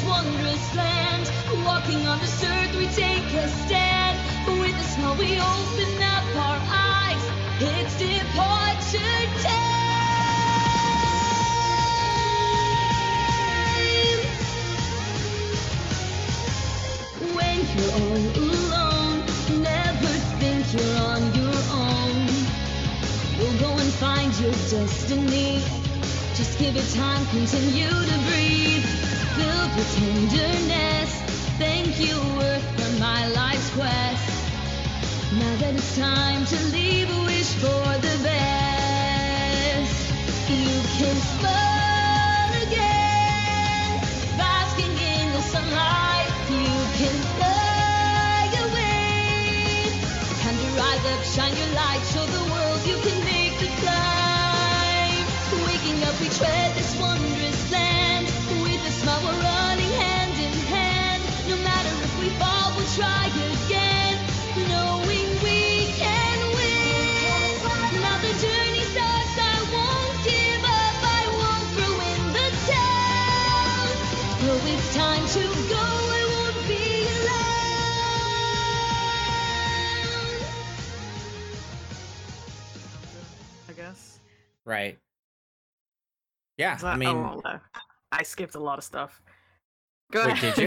this wondrous land. Walking on this earth, we take a stand. With a smile, we open up our eyes. It's departure time. When you're all alone, never think you're on your own. We'll go and find your destiny. Just give it time, continue to breathe. With tenderness, thank you, Earth, for my life's quest. Now that it's time to leave, wish for the best. You can smile again, basking in the sunlight. You can fly away. Time to rise up, shine your light, show the world you can make the climb. Waking up, we tread this wondrous Right. Yeah, I mean, oh, uh, I skipped a lot of stuff. Go Wait, ahead. did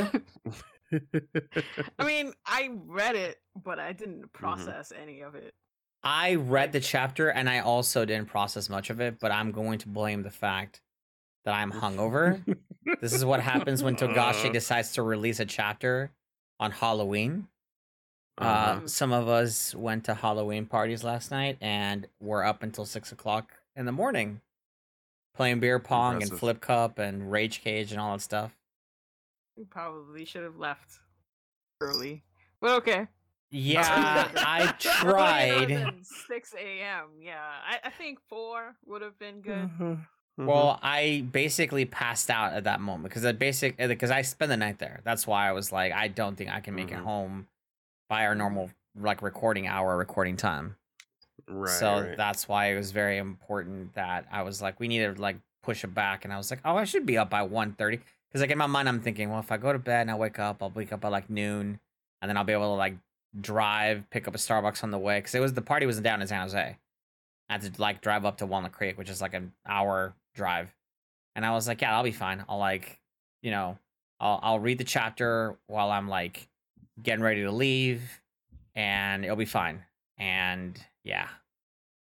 you? I mean, I read it, but I didn't Mm-hmm. process any of it. I read the chapter and I also didn't process much of it, but I'm going to blame the fact that I'm hungover. this is what happens when Togashi decides to release a chapter on Halloween. Uh, Uh-huh. some of us went to Halloween parties last night and were up until six o'clock in the morning playing beer pong and flip cup and rage cage and all that stuff. We probably should have left early, but okay. Yeah, I tried. been Six a.m. Yeah, I, I think four would have been good. Mm-hmm. Well, I basically passed out at that moment because I basic because I spent the night there. That's why I was like, I don't think I can make it Mhm. home by our normal like recording hour, recording time. Right. so right. that's why it was very important that I was like, we need to like push it back. And I was like, oh, I should be up by 1.30. Because like in my mind, I'm thinking, well, if I go to bed and I wake up, I'll wake up at like noon, and then I'll be able to like drive, pick up a Starbucks on the way. Because it was the party was down in San Jose. I had to like drive up to Walnut Creek, which is like an hour drive. And I was like, yeah, I'll be fine. I'll like, you know, I'll I'll read the chapter while I'm like getting ready to leave, and it'll be fine. And yeah,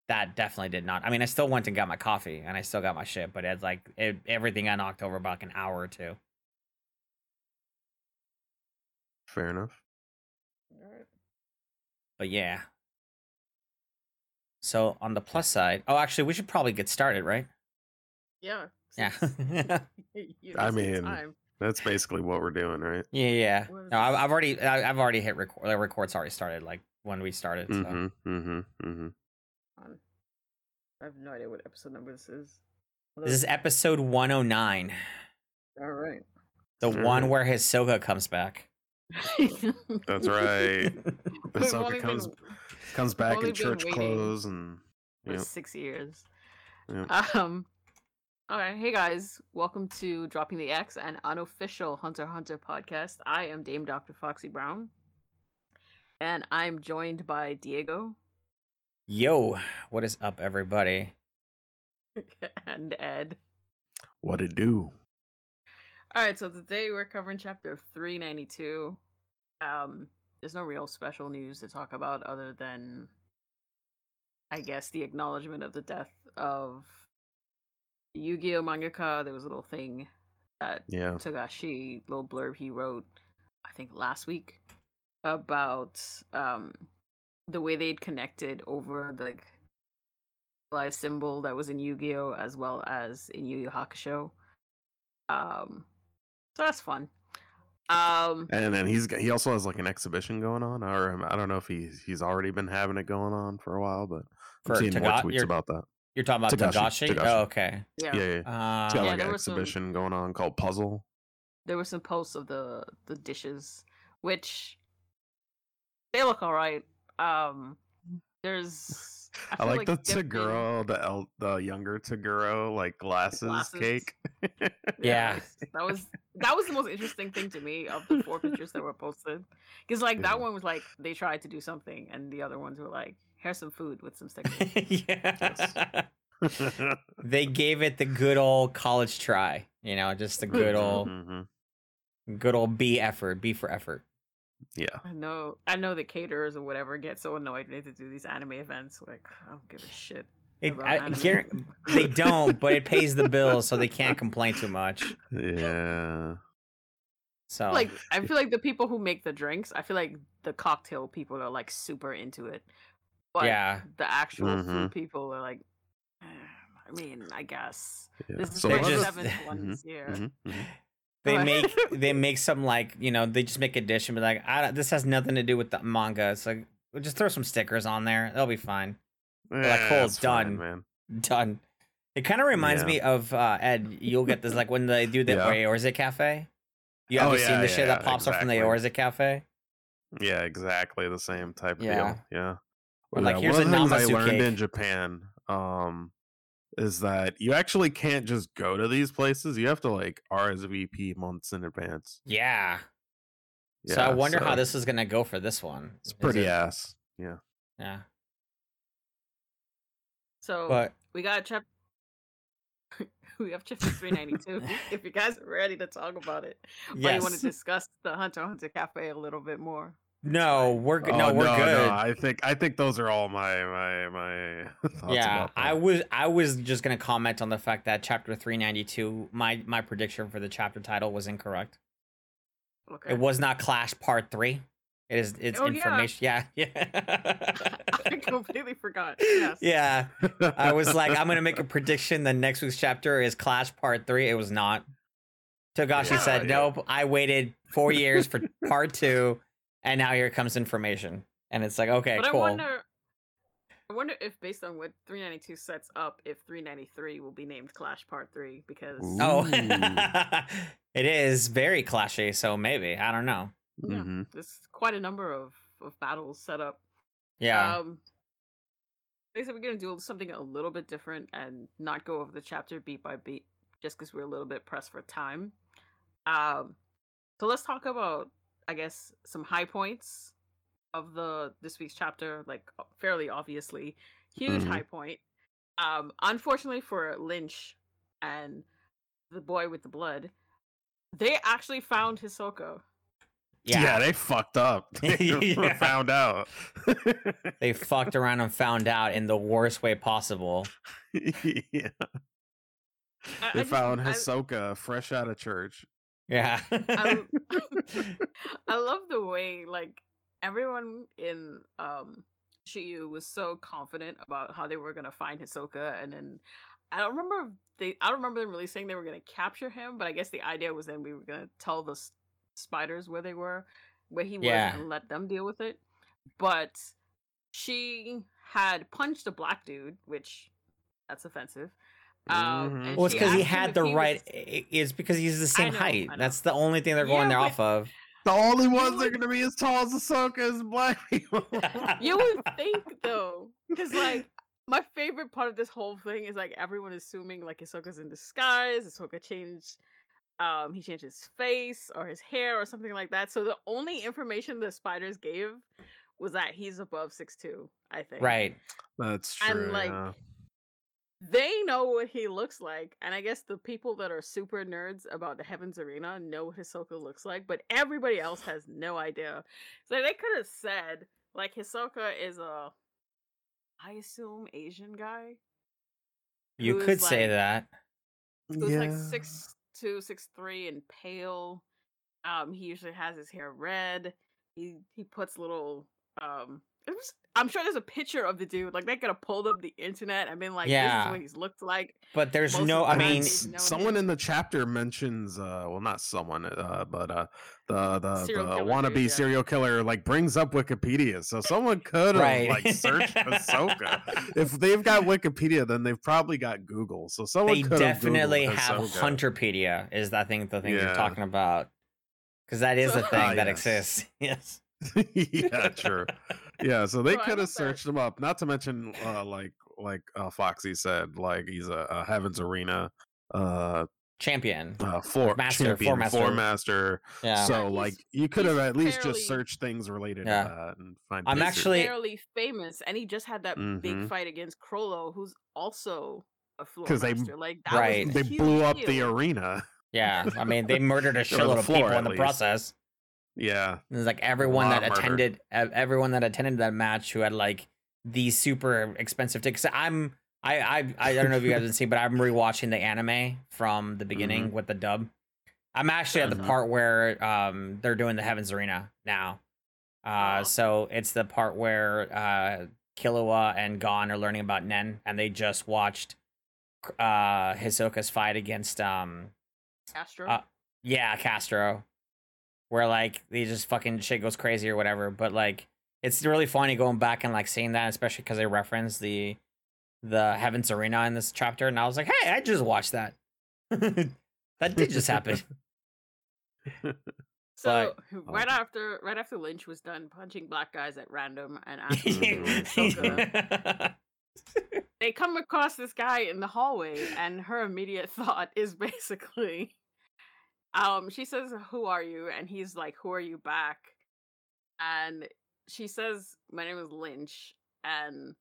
that definitely did not. I mean, I still went and got my coffee, and I still got my shit, but it's like it, everything I knocked over about like an hour or two. Fair enough. But yeah. So on the plus side, oh, actually, we should probably get started, right? Yeah. Yeah. I mean, time. That's basically what we're doing, right? Yeah, yeah. No, I've. I've already, I've already hit record. The record's already started, like when we started. So. Mm-hmm. Mm-hmm. Mm-hmm. I have no idea what episode number this is. This is episode 109, all right. the All one right. where Hisoka comes back. That's right. We've comes been comes back in church clothes and for Yep. six years. Yep. Um. All right, hey guys, welcome to Dropping the X, an unofficial Hunter Hunter podcast. I am Dame Dr. Foxy Brown, and I'm joined by Diego Yo, what is up, everybody? and Ed. what it do? All right, so today we're covering chapter 392. Um, there's no real special news to talk about other than, I guess, the acknowledgement of the death of Yu Gi Oh mangaka. There was a little thing that Yeah. Togashi, little blurb he wrote, I think last week, about um the way they'd connected over the like, live symbol that was in Yu-Gi-Oh as well as in Yu Yu Hakusho. Um, so that's fun. Um, And then he's he also has like an exhibition going on, or um, I don't know if he's he's already been having it going on for a while, but For I'm seeing more tweets about that. You're talking about Togashi, Togashi? Togashi. Oh, okay. yeah, Yeah, yeah. Uh, He's got like there an was some- exhibition going on called Puzzle. there were some posts of the the dishes, which they look all right. Um, there's I, feel like, the dipping- Toguro, the el- the younger Toguro, like glasses, Glasses. cake. Yeah. that was that was the most interesting thing to me of the four pictures that were posted. Because like that one was like they tried to do something, and the other ones were like, "Here's some food with some stickers." yeah. They gave it the good old college try, you know, just the good old, Mhm. good old B effort, B for effort. Yeah. I know, I know the caterers or whatever get so annoyed when they have to do these anime events. Like, I don't give a shit. It, I, here, they don't, but it pays the bills, so they can't complain too much. Yeah. So, Like, I feel like the people who make the drinks, I feel like the cocktail people are like super into it. But yeah, the actual Mhm. food people are like, eh, I mean, I guess yeah. this is So their they're one of just- the- seventh one this year. They make they make some like you know they just make a dish and be like, I don't, this has nothing to do with the manga. It's like we'll just throw some stickers on there. They'll be fine. like, Yeah, cool, it's fine, done. man. Done. It kind of reminds Yeah. me of uh, Ed. You'll get this like when they do the Yeah. Eorzea Cafe. You have Oh, you seen yeah, the shit yeah, that pops up from the exactly. Eorzea Cafe? Yeah, exactly the same type of Yeah. deal. Yeah. Or like, Yeah, here's one a of the things I learned cake. in Japan um, is that you actually can't just go to these places. You have to like RSVP months in advance. Yeah. yeah so I Yeah, wonder how this is gonna go for this one. It's pretty it- ass. Yeah. Yeah. So But we got chapter. we have chapter three ninety two. if you guys are ready to talk about it, yes. or you want to discuss the Hunter Hunter Cafe a little bit more. No, we're good. no, Oh, we're good. No, I think I think those are all my my my thoughts yeah, about I was I was just gonna comment on the fact that chapter three ninety two, my my prediction for the chapter title was incorrect. Okay. It was not Clash Part Three. It is it's Oh, yeah. information. Yeah, yeah, I completely forgot. Yes. yeah. I was like, I'm gonna make a prediction. The next week's chapter is Clash Part Three. It was not. Togashi Yeah, said, yeah. "Nope." I waited four years for Part Two, and now here comes information. And it's like, okay, but cool. I wonder. I wonder if, based on what 392 sets up, if 393 will be named Clash Part Three because Ooh. Oh, it is very clashy. So maybe I don't know. yeah, Mhm. there's quite a number of, of battles set up. Yeah, Um, basically, we're gonna do something a little bit different and not go over the chapter beat by beat, just because we're a little bit pressed for time. Um, so let's talk about, I guess, some high points of the this week's chapter. Like fairly obviously, huge Mhm. high point. Um, unfortunately for Lynch and the boy with the blood, they actually found Hisoka. yeah. yeah. they fucked up. They Yeah. found out. They fucked around and found out in the worst way possible. yeah. I- I They just- found I- Hisoka fresh out of church. Yeah. I, I love the way like everyone in um Shiyu was so confident about how they were gonna find Hisoka, and then I don't remember they. I don't remember them really saying they were gonna capture him, but I guess the idea was then we were gonna tell the s- spiders where they were, where he was, and let them deal with it. But she had punched a black dude, which that's offensive. Um, Mhm. well, it's because he had the was- right. i- It's because he's the same know, height. That's the only thing they're going Yeah, there off of. The only ones that are gonna be as tall as Hisoka is black people. You would think though, because like my favorite part of this whole thing is like everyone assuming like Hisoka's in disguise. Hisoka changed, um, he changed his face or his hair or something like that. So the only information the spiders gave was that he's above six two. I think. Right. That's true. And, true. like, yeah. They know what he looks like, and I guess the people that are super nerds about the Heavens Arena know what Hisoka looks like, but everybody else has no idea. So they could have said like Hisoka is a, I assume Asian guy You who is, could say like- that. who's like six two, six three, and pale. Um, he usually has his hair red. He he puts little um. It was, I'm sure there's a picture of the dude. Like they could have pulled up the internet and been like, "This is what he's looked like." But there's Most no. the I mean, no someone idea. in the chapter mentions uh well not someone uh but uh the the, Serial the killer wannabe dude, yeah. serial killer like brings up wikipedia so someone could have Right. like searched Hisoka if they've got wikipedia then they've probably got google so someone they definitely have have Hisoka. Hunterpedia. Is I think the thing you're talking about. Because that is So- a thing Ah, that yes. exists. Yes. yeah true yeah, so they Bro, could love have that. searched him up. Not to mention, uh, like like uh, Foxy said, like he's a, a Heaven's Arena uh, Champion. uh floor Master, champion, floor master. floor master. Yeah. So Yeah, he's- like you could have at least fairly- just searched things related Yeah. to that and find. I'm He's actually- fairly famous, and he just had that big Mhm. fight against Chrollo, who's also a floor 'Cause they- master. Like that Right. was they blew up deal. the arena. yeah. I mean, they murdered a Or the shitload of people in the least. process. Yeah, It's like everyone that of murder. attended, everyone that attended that match who had like these super expensive tickets. I'm, I, I, I don't know if you guys have seen, but I'm rewatching the anime from the beginning Mm-hmm. with the dub. I'm actually at the Mhm. part where um they're doing the Heavens Arena now. Uh, Oh. so it's the part where uh Killua and Gon are learning about Nen, and they just watched uh Hisoka's fight against um Castro. Uh, yeah, Castro. Where like they just fucking shit goes crazy or whatever. But like it's really funny going back and like seeing that, especially because they reference the the Heavens Arena in this chapter, and I was like, hey, I just watched that. that did just happen. so oh. right after right after Lynch was done punching black guys at random and asking them who Hisoka, mm-hmm. they come across this guy in the hallway, and her immediate thought is basically, um, she says, "Who are you?" And he's like, "Who are you back?" And she says, "My name is Lynch," and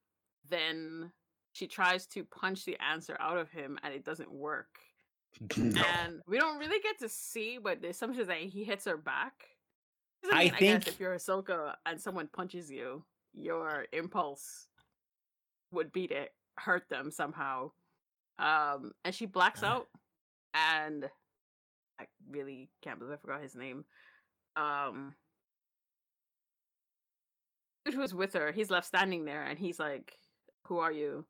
then she tries to punch the answer out of him, and it doesn't work. And we don't really get to see, but the assumption is that he hits her back. I mean, guess think- if you're Hisoka and someone punches you, your impulse would be to hurt them somehow. Um, and she blacks out, and I really can't believe I forgot his name. Um, who was with her? He's left standing there, and he's like, "Who are you?"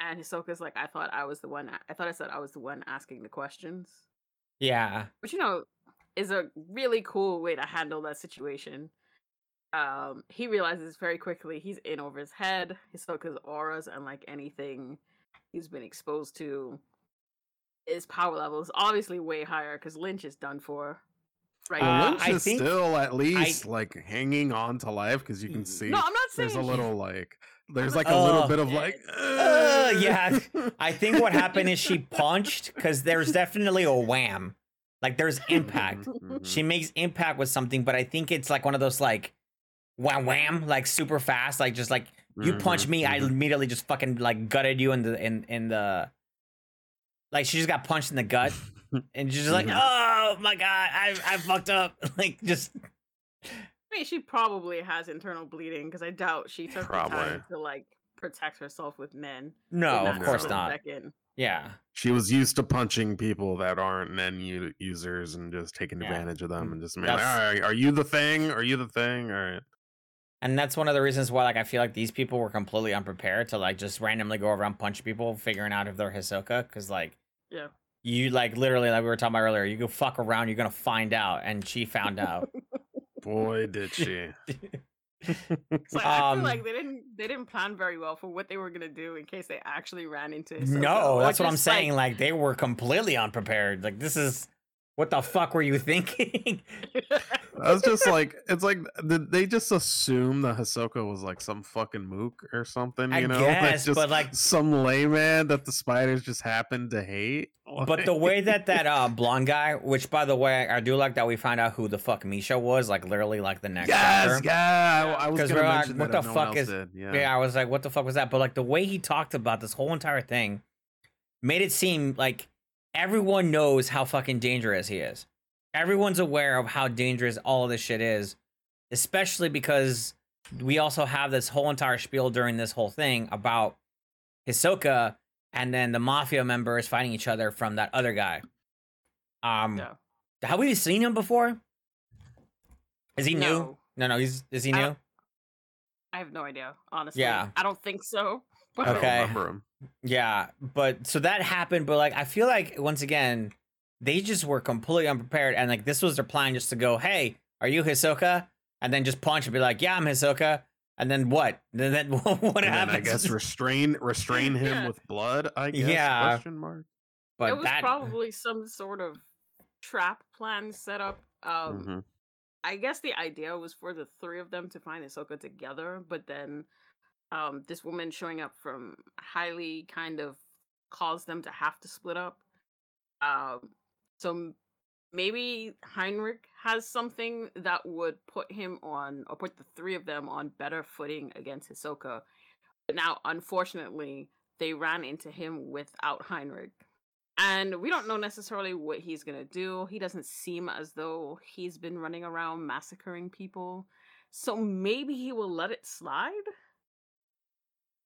And Hisoka's like, "I thought I was the one. I thought I said I was the one asking the questions." yeah. which you know is a really cool way to handle that situation. Um, he realizes very quickly he's in over his head. Hisoka's auras, unlike anything he's been exposed to, his power level is obviously way higher because Lynch is done for. Right Uh. Lynch I is think- still at least like hanging on to life because you can see no, I'm not saying there's a little like there's like, like a little "Oh, bit of like Uh, yeah. I think what happened is she punched because there's definitely a wham. Like there's impact. Mhm, she makes impact with something, but I think it's like one of those like wham wham, like super fast, like just like you punch mhm, me, I mhm. immediately just fucking like gutted you in the in in the like she just got punched in the gut and she's just like, oh my god, I I fucked up. like just I mean, she probably has internal bleeding because I doubt she took the time Probably. to like protect herself with Nen. no, of course not. second. Yeah. she was used to punching people that aren't Nen u- users and just taking Yeah. advantage of them and just being like, all right, are you the thing? Are you the thing? All right. And that's one of the reasons why like I feel like these people were completely unprepared to like just randomly go around punch people, figuring out if they're Hisoka, because like Yeah. you like literally like we were talking about earlier, you go fuck around, you're gonna find out, and she found out. Boy, did she. So I Um, feel like they didn't they didn't plan very well for what they were gonna do in case they actually ran into Hisoka. no, or that's what I'm just, like, saying. Like they were completely unprepared. Like this is what the fuck were you thinking? I was just like, it's like, they just assume that Hisoka was like some fucking mook or something? You I know, guess, just but, like- some layman that the spiders just happened to hate. but the way that that uh blonde guy, which by the way, I do like that we find out who the fuck Misha was, like literally like the next yes, chapter. yeah, I, I was gonna we're like, what the no fuck is-. Yeah. Yeah, I was like, what the fuck was that? But like the way he talked about this whole entire thing made it seem like everyone knows how fucking dangerous he is. Everyone's aware of how dangerous all of this shit is, especially because we also have this whole entire spiel during this whole thing about Hisoka and then the mafia members fighting each other from that other guy. Um, Yeah. have we seen him before? Is he new? No. No, no, he's is he new? don't- I have no idea, honestly. Yeah. I don't think so. But I don't Okay. remember him. Yeah, but so that happened, but like I feel like once again, they just were completely unprepared, and like this was their plan just to go, "Hey, are you Hisoka?" and then just punch and be like, "Yeah, I'm Hisoka," and then what? Then, then what And then happens? I guess restrain restrain him Yeah. with blood. I guess. Yeah. Question mark. but it was that probably some sort of trap plan set up. Um, Mhm. I guess the idea was for the three of them to find Hisoka together, but then um, this woman showing up from highly kind of caused them to have to split up. Um, so maybe Heinrich has something that would put him on, or put the three of them on better footing against Hisoka. But now, unfortunately, they ran into him without Heinrich. And we don't know necessarily what he's gonna do. He doesn't seem as though he's been running around massacring people. So maybe he will let it slide.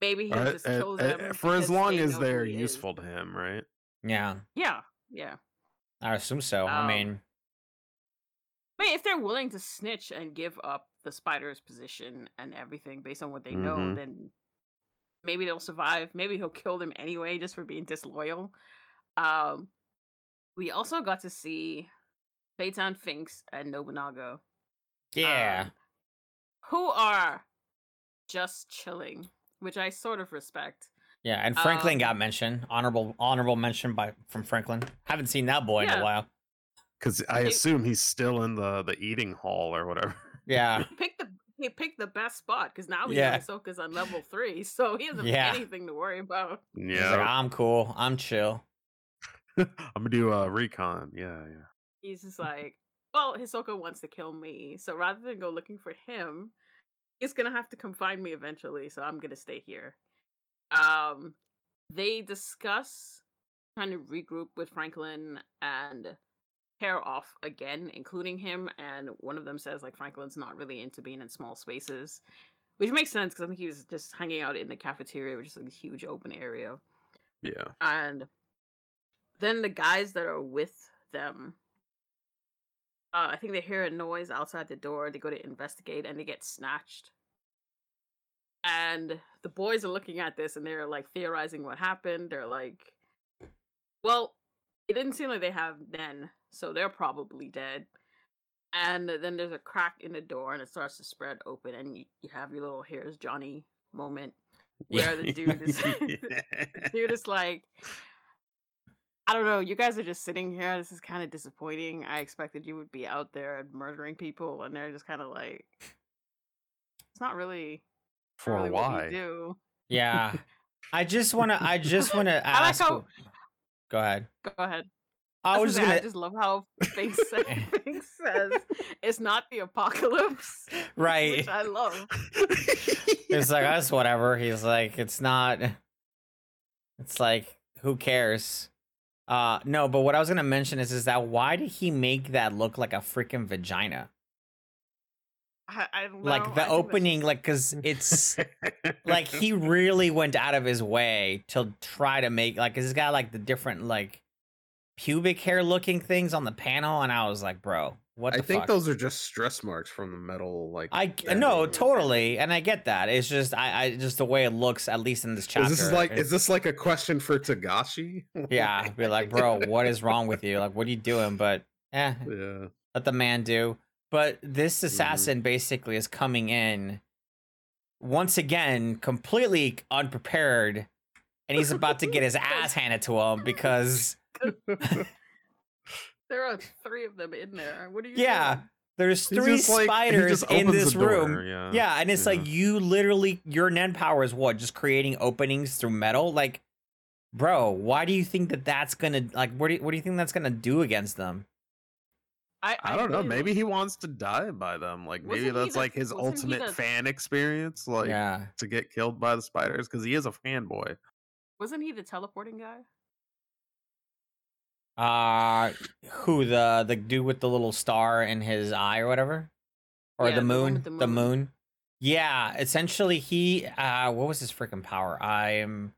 Maybe he'll Uh, just uh, kill uh, them for as long as know they're who he is. useful to him, right? Yeah, Yeah, yeah. I assume so. I Um, mean, I mean, if they're willing to snitch and give up the spider's position and everything based on what they know, Mhm. then maybe they'll survive. Maybe he'll kill them anyway just for being disloyal. Um, we also got to see Feitan Finks and Nobunaga, yeah. um, who are just chilling, which I sort of respect. Yeah, and Franklin Um, got mentioned. Honorable honorable mention by from Franklin. Haven't seen that boy in a while. Because I It- assume he's still in the the eating hall or whatever. Yeah. Pick the he picked the best spot because now we Yeah. know Hisoka's on level three, so he doesn't Yeah. have anything to worry about. He's like, Yeah, I'm cool. I'm chill. I'm gonna do a recon. Yeah, yeah. he's just like, well, Hisoka wants to kill me, so rather than go looking for him, he's gonna have to come find me eventually. So I'm gonna stay here. Um, they discuss trying to regroup with Franklin and pair off again, including him. And one of them says like Franklin's not really into being in small spaces, which makes sense because I think he was just hanging out in the cafeteria, which is like a huge open area. Yeah. and then the guys that are with them uh, i think they hear a noise outside the door they go to investigate and they get snatched. And the boys are looking at this and they're like theorizing what happened. They're like well it didn't seem like they have then so they're probably dead. And then there's a crack in the door and it starts to spread open and you, you have your little here's johnny moment where the dude is dude is like I don't know. You guys are just sitting here. This is kind of disappointing. I expected you would be out there and murdering people, and they're just kind of like, it's not really For really what we why? do. Yeah. I just wanna I just wanna I like ask how- Go ahead. Go ahead. I was was just gonna. gonna I just love how Finks sa- says it's not the apocalypse, Right. which I love. It's like that's whatever. He's like, it's not. It's like, who cares? Uh no, but what I was gonna mention is is that why did he make that look like a freaking vagina? I, I don't like I the think that's opening, like because it's like he really went out of his way to try to make like he's got like the different like pubic hair looking things on the panel, and I was like, bro, what? I think fuck? those are just stress marks from the metal. Like I no totally, and I get that. It's just I, I just the way it looks, at least in this chapter. Is this like is this like a question for Togashi? yeah, be like, bro, what is wrong with you? Like, what are you doing? But eh, yeah. let the man do. But this Mm-hmm. assassin basically is coming in once again completely unprepared, and he's about to get his ass handed to him because there are three of them in there. What are you? yeah, doing? there's three just like- spiders just in this room. Yeah. Yeah, and it's yeah. like you literally your Nen power is what just creating openings through metal. Like, bro, why do you think that that's gonna like? What do you, what do you think that's gonna do against them? I, I don't know. really Maybe he wants to die by them. Like maybe that's the- like his ultimate the- fan experience. Like yeah, to get killed by the spiders because he is a fanboy. Wasn't he the teleporting guy? Uh, who the the dude with the little star in his eye or whatever, or Yeah, the the moon, the the moon. moon. Yeah, essentially he. uh What was his freaking power? I'm.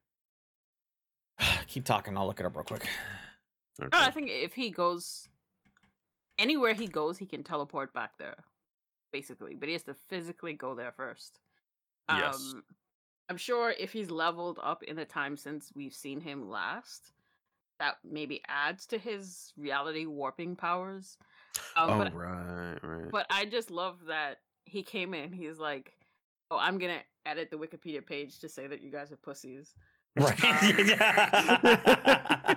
Keep talking. I'll look it up real quick. Okay. No, I think if he goes anywhere he goes, he can teleport back there, basically. But he has to physically go there first. Yes. Um, I'm sure if he's leveled up in the time since we've seen him last, that maybe adds to his reality warping powers. Um, oh but, right, right. but I just love that he came in. He's like, "Oh, I'm gonna edit the Wikipedia page to say that you guys are pussies." Right.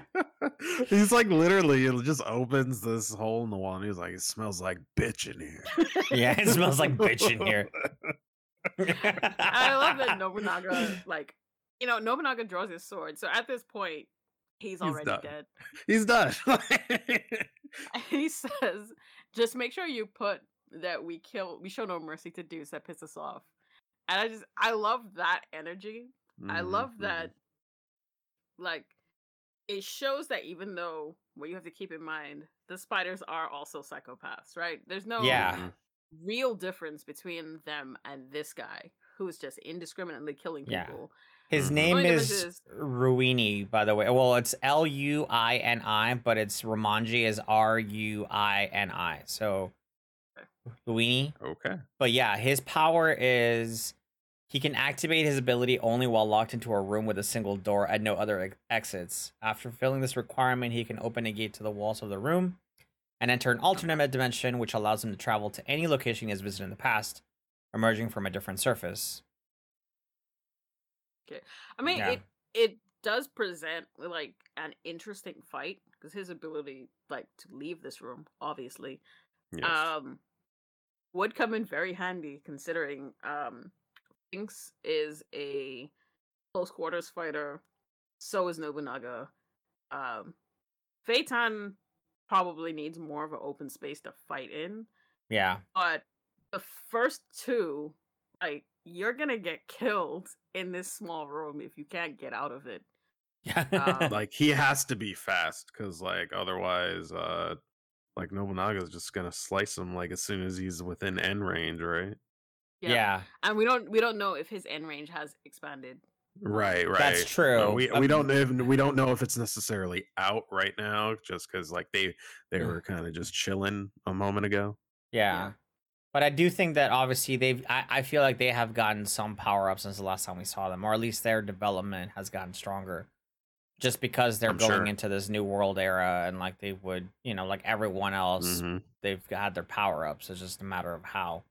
He's like literally, it just opens this hole in the wall, and he's like, "It smells like bitch in here." yeah, it smells like bitch in here. I love that Nobunaga, like, you know, Nobunaga draws his sword. So at this point, he's already done. dead. He's done. And he says, just make sure you put that we kill, we show no mercy to dudes that piss us off. And I just, I love that energy. I Mhm, love mhm. that, like, it shows that even though, what you have to keep in mind, the spiders are also psychopaths, right? There's no Yeah. Mhm. real difference between them and this guy who's just indiscriminately killing Yeah. People. His Mhm. name Only is is- Ruini, by the way. Well, it's L U I N I, but it's Romanji is R U I N I. So Okay. Ruini. Okay. But yeah, his power is he can activate his ability only while locked into a room with a single door and no other ex- exits. After filling this requirement, he can open a gate to the walls of the room and enter an alternate dimension, which allows him to travel to any location he has visited in the past, emerging from a different surface. I mean, Yeah. it it does present like an interesting fight because his ability, like, to leave this room, obviously, Yes. um, would come in very handy considering um, Finks is a close quarters fighter. So is Nobunaga. Um, Feitan probably needs more of an open space to fight in. Yeah. but the first two like you're gonna get killed in this small room if you can't get out of it Yeah. Um, like he has to be fast because like otherwise uh like Nobunaga's just gonna slice him like as soon as he's within En range, right? yeah. and we don't we don't know if his En range has expanded Right, right. That's true. we Um, we don't know we don't know if it's necessarily out right now, just because like they they were kind of just chilling a moment ago. Yeah. Yeah. But I do think that obviously they've I, I feel like they have gotten some power up since the last time we saw them, or at least their development has gotten stronger. Just because they're I'm going sure. into this new world era and like they would, you know, like everyone else, Mhm. they've had their power ups. It's just a matter of how.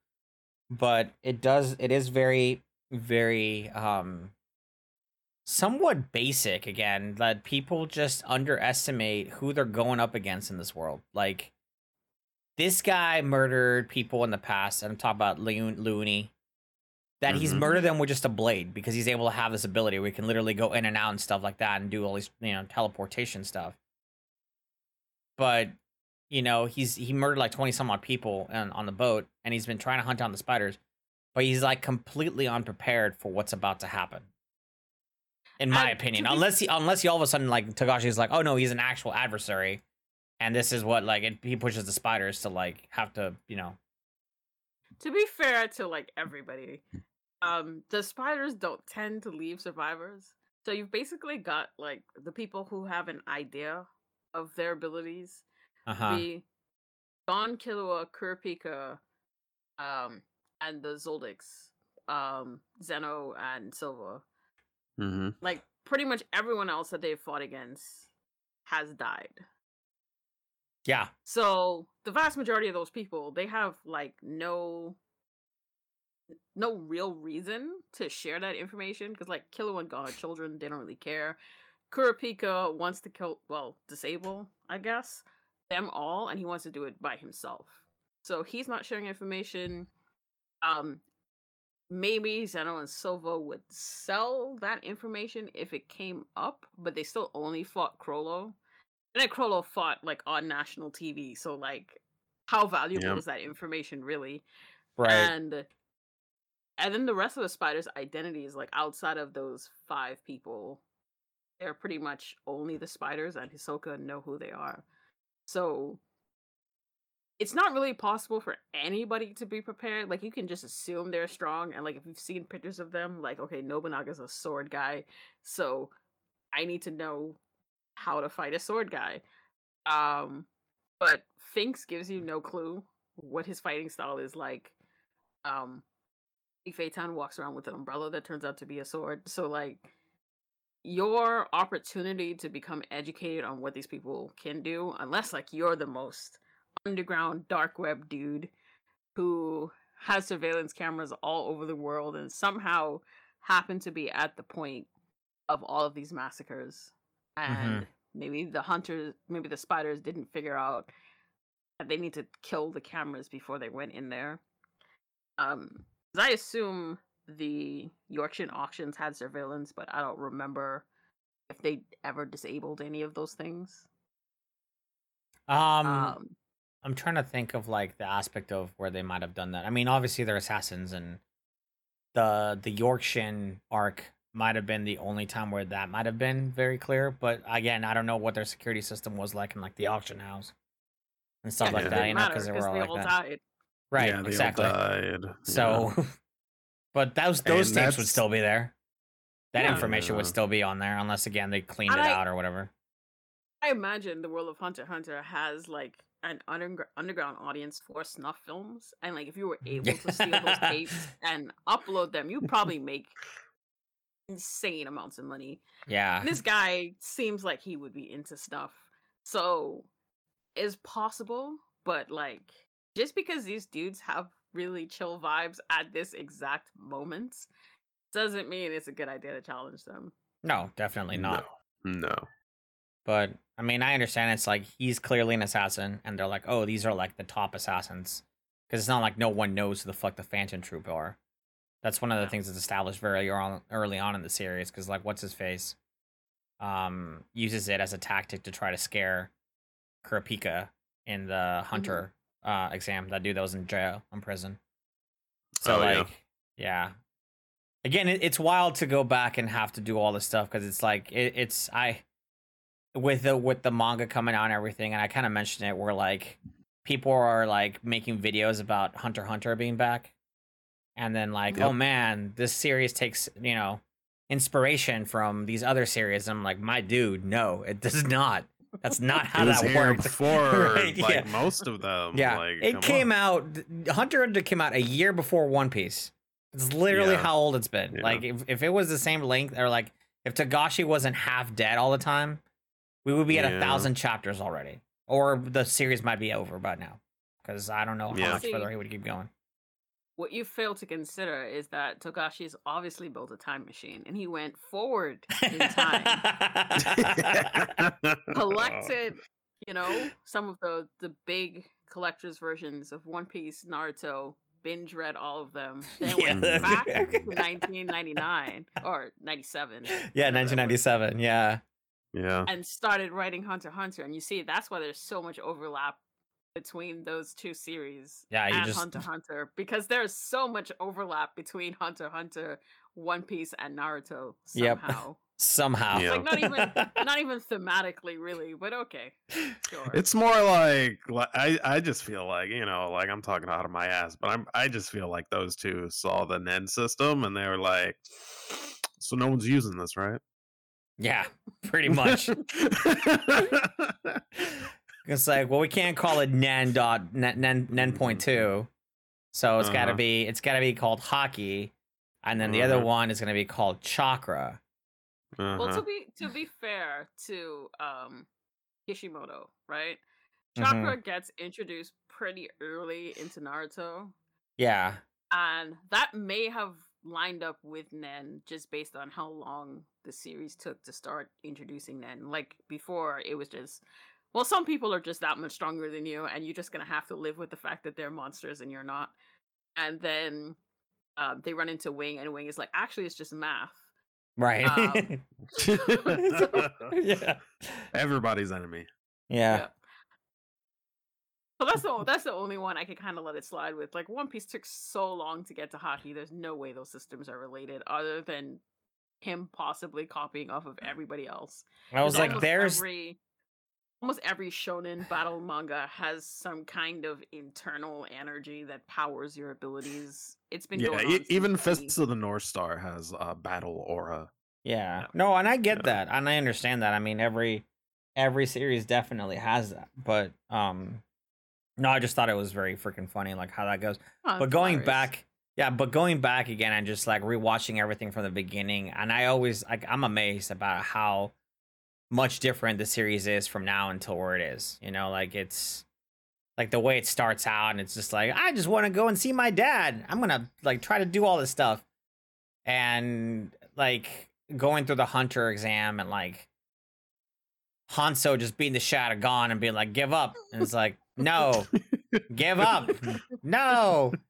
But it does it is very, very um somewhat basic again that people just underestimate who they're going up against in this world. Like this guy murdered people in the past, and I'm talking about Loon- Looney. That he's Mhm. murdered them with just a blade because he's able to have this ability where he can literally go in and out and stuff like that and do all these, you know, teleportation stuff. But, you know, he's he murdered like 20 some odd people on, on the boat and he's been trying to hunt down the spiders, but he's like completely unprepared for what's about to happen. In my to opinion, unless he unless he all of a sudden like Togashi's like, oh no, he's an actual adversary, and this is what like it, he pushes the spiders to like have to you know to be fair to like everybody um the spiders don't tend to leave survivors so you've basically got like the people who have an idea of their abilities uh huh be Gon Killua, Kurapika, um, and the Zoldyck, um, Zeno and Silva. Mm-hmm. Like pretty much everyone else that they've fought against has died. Yeah So the vast majority of those people, they have like no no real reason to share that information because like Killua and Gon children, they don't really care. Kurapika wants to kill well, disable, I guess, them all, and he wants to do it by himself. So he's not sharing information. Um maybe Zeno and Silva would sell that information if it came up, but they still only fought Chrollo. And then Chrollo fought like on national TV, so like how valuable is that information really? right And and then the rest of the spiders' identities, like outside of those five people, they're pretty much only the spiders and Hisoka know who they are. So it's not really possible for anybody to be prepared. Like you can just assume they're strong, and like if you've seen pictures of them, like okay, Nobunaga's a sword guy, so I need to know how to fight a sword guy. Um, but Finks gives you no clue what his fighting style is like. Um, Feitan walks around with an umbrella that turns out to be a sword. So like your opportunity to become educated on what these people can do, unless like you're the most underground dark web dude who has surveillance cameras all over the world and somehow happen to be at the point of all of these massacres and maybe the hunters, maybe the spiders didn't figure out that they need to kill the cameras before they went in there. Um, I assume the Yorknew auctions had surveillance, but I don't remember if they ever disabled any of those things. Um, Um, I'm trying to think of like the aspect of where they might have done that. I mean, obviously they're assassins, and the the Yorknew arc might have been the only time where that might have been very clear. But again, I don't know what their security system was like in like the auction house and stuff yeah, like that. You know, because they were 'cause all they like all that. died. Right, Yeah, exactly. died, yeah. So, but those those And tapes would still be there. That Yeah. information would still be on there, unless again they cleaned And it I- out or whatever. I imagine the world of Hunter Hunter has like an undergr- underground audience for snuff films, and like if you were able to steal those tapes and upload them, you'd probably make insane amounts of money. Yeah, And this guy seems like he would be into stuff, so it's possible. But like, just because these dudes have really chill vibes at this exact moment, doesn't mean it's a good idea to challenge them. no, definitely not. No. no. But I mean, I understand it's like he's clearly an assassin, and they're like, oh, these are like the top assassins, because it's not like no one knows who the fuck the Phantom Troop are. That's one of the things that's established very on, early on in the series, because like, what's his face, um, uses it as a tactic to try to scare Kurapika in the Hunter uh exam. That dude that was in jail, in prison. So Oh, like, yeah. Again, it, it's wild to go back and have to do all this stuff because it's like it, it's I with the with the manga coming out and everything, and I kind of mentioned it where like people are like making videos about Hunter Hunter being back, and then like, oh Yep. oh man, this series takes you know inspiration from these other series. I'm like, my dude, no, it does not. That's not how it was that here worked. before Right, like yeah. most of them. Yeah, like, it came on. out. Hunter x Hunter came out a year before One Piece. It's literally Yeah. how old it's been. Yeah. Like if, if it was the same length, or like if Togashi wasn't half dead all the time, we would be at a thousand chapters already, or the series might be over by now. Because I don't know how Yeah. much further he would keep going. What you fail to consider is that Togashi's obviously built a time machine, and he went forward in time. collected, you know, some of the the big collector's versions of One Piece, Naruto, binge read all of them, then went back to 1999 or 97. yeah, whatever that was, 1997. Yeah, yeah. And started writing Hunter x Hunter, and you see that's why there's so much overlap between those two series Yeah, you and just- Hunter Hunter because there's so much overlap between Hunter Hunter, One Piece, and Naruto Yep. somehow. somehow. Yeah. Like not even not even thematically really, but okay. Sure. It's more like li- I I just feel like you know like I'm talking out of my ass, but I'm I just feel like those two saw the NEN system and they were like, so no one's using this, right? yeah, pretty much. It's like, well, we can't call it Nen dot Nen Nen, Nen point two, so it's got to Uh-huh. be it's got to be called Haki, and then the other Uh-huh. one is going to be called chakra. Well, Uh-huh. to be to be fair to um Kishimoto, right? Mhm. Chakra gets introduced pretty early into Naruto, Yeah, and that may have lined up with Nen just based on how long the series took to start introducing Nen. Like before, it was just well, some people are just that much stronger than you, and you're just gonna have to live with the fact that they're monsters and you're not. And then um, they run into Wing, and Wing is like, actually, it's just math. right. Um, yeah, Everybody's enemy. yeah, So that's the that's the only one I could kind of let it slide with. Like One Piece took so long to get to Haki. There's no way those systems are related, other than him possibly copying off of everybody else. I was like, there's every, almost every shonen battle manga has some kind of internal energy that powers your abilities. It's been Yeah, going e- on even since the- Fists of the North Star has a battle aura. Yeah. Yeah. No, and I get Yeah. that. And I understand that. I mean, every every series definitely has that. But um no, I just thought it was very freaking funny like how that goes. Oh, but going hilarious. back yeah, but going back again and just like rewatching everything from the beginning and I always like I'm amazed about how much different the series is from now until where it is. You know, like it's like the way it starts out and it's just like I just want to go and see my dad. I'm going to like try to do all this stuff. And like going through the hunter exam and like Hanzo just beating the shit out of Gon and being like, "Give up," and it's like, "No, give up, no."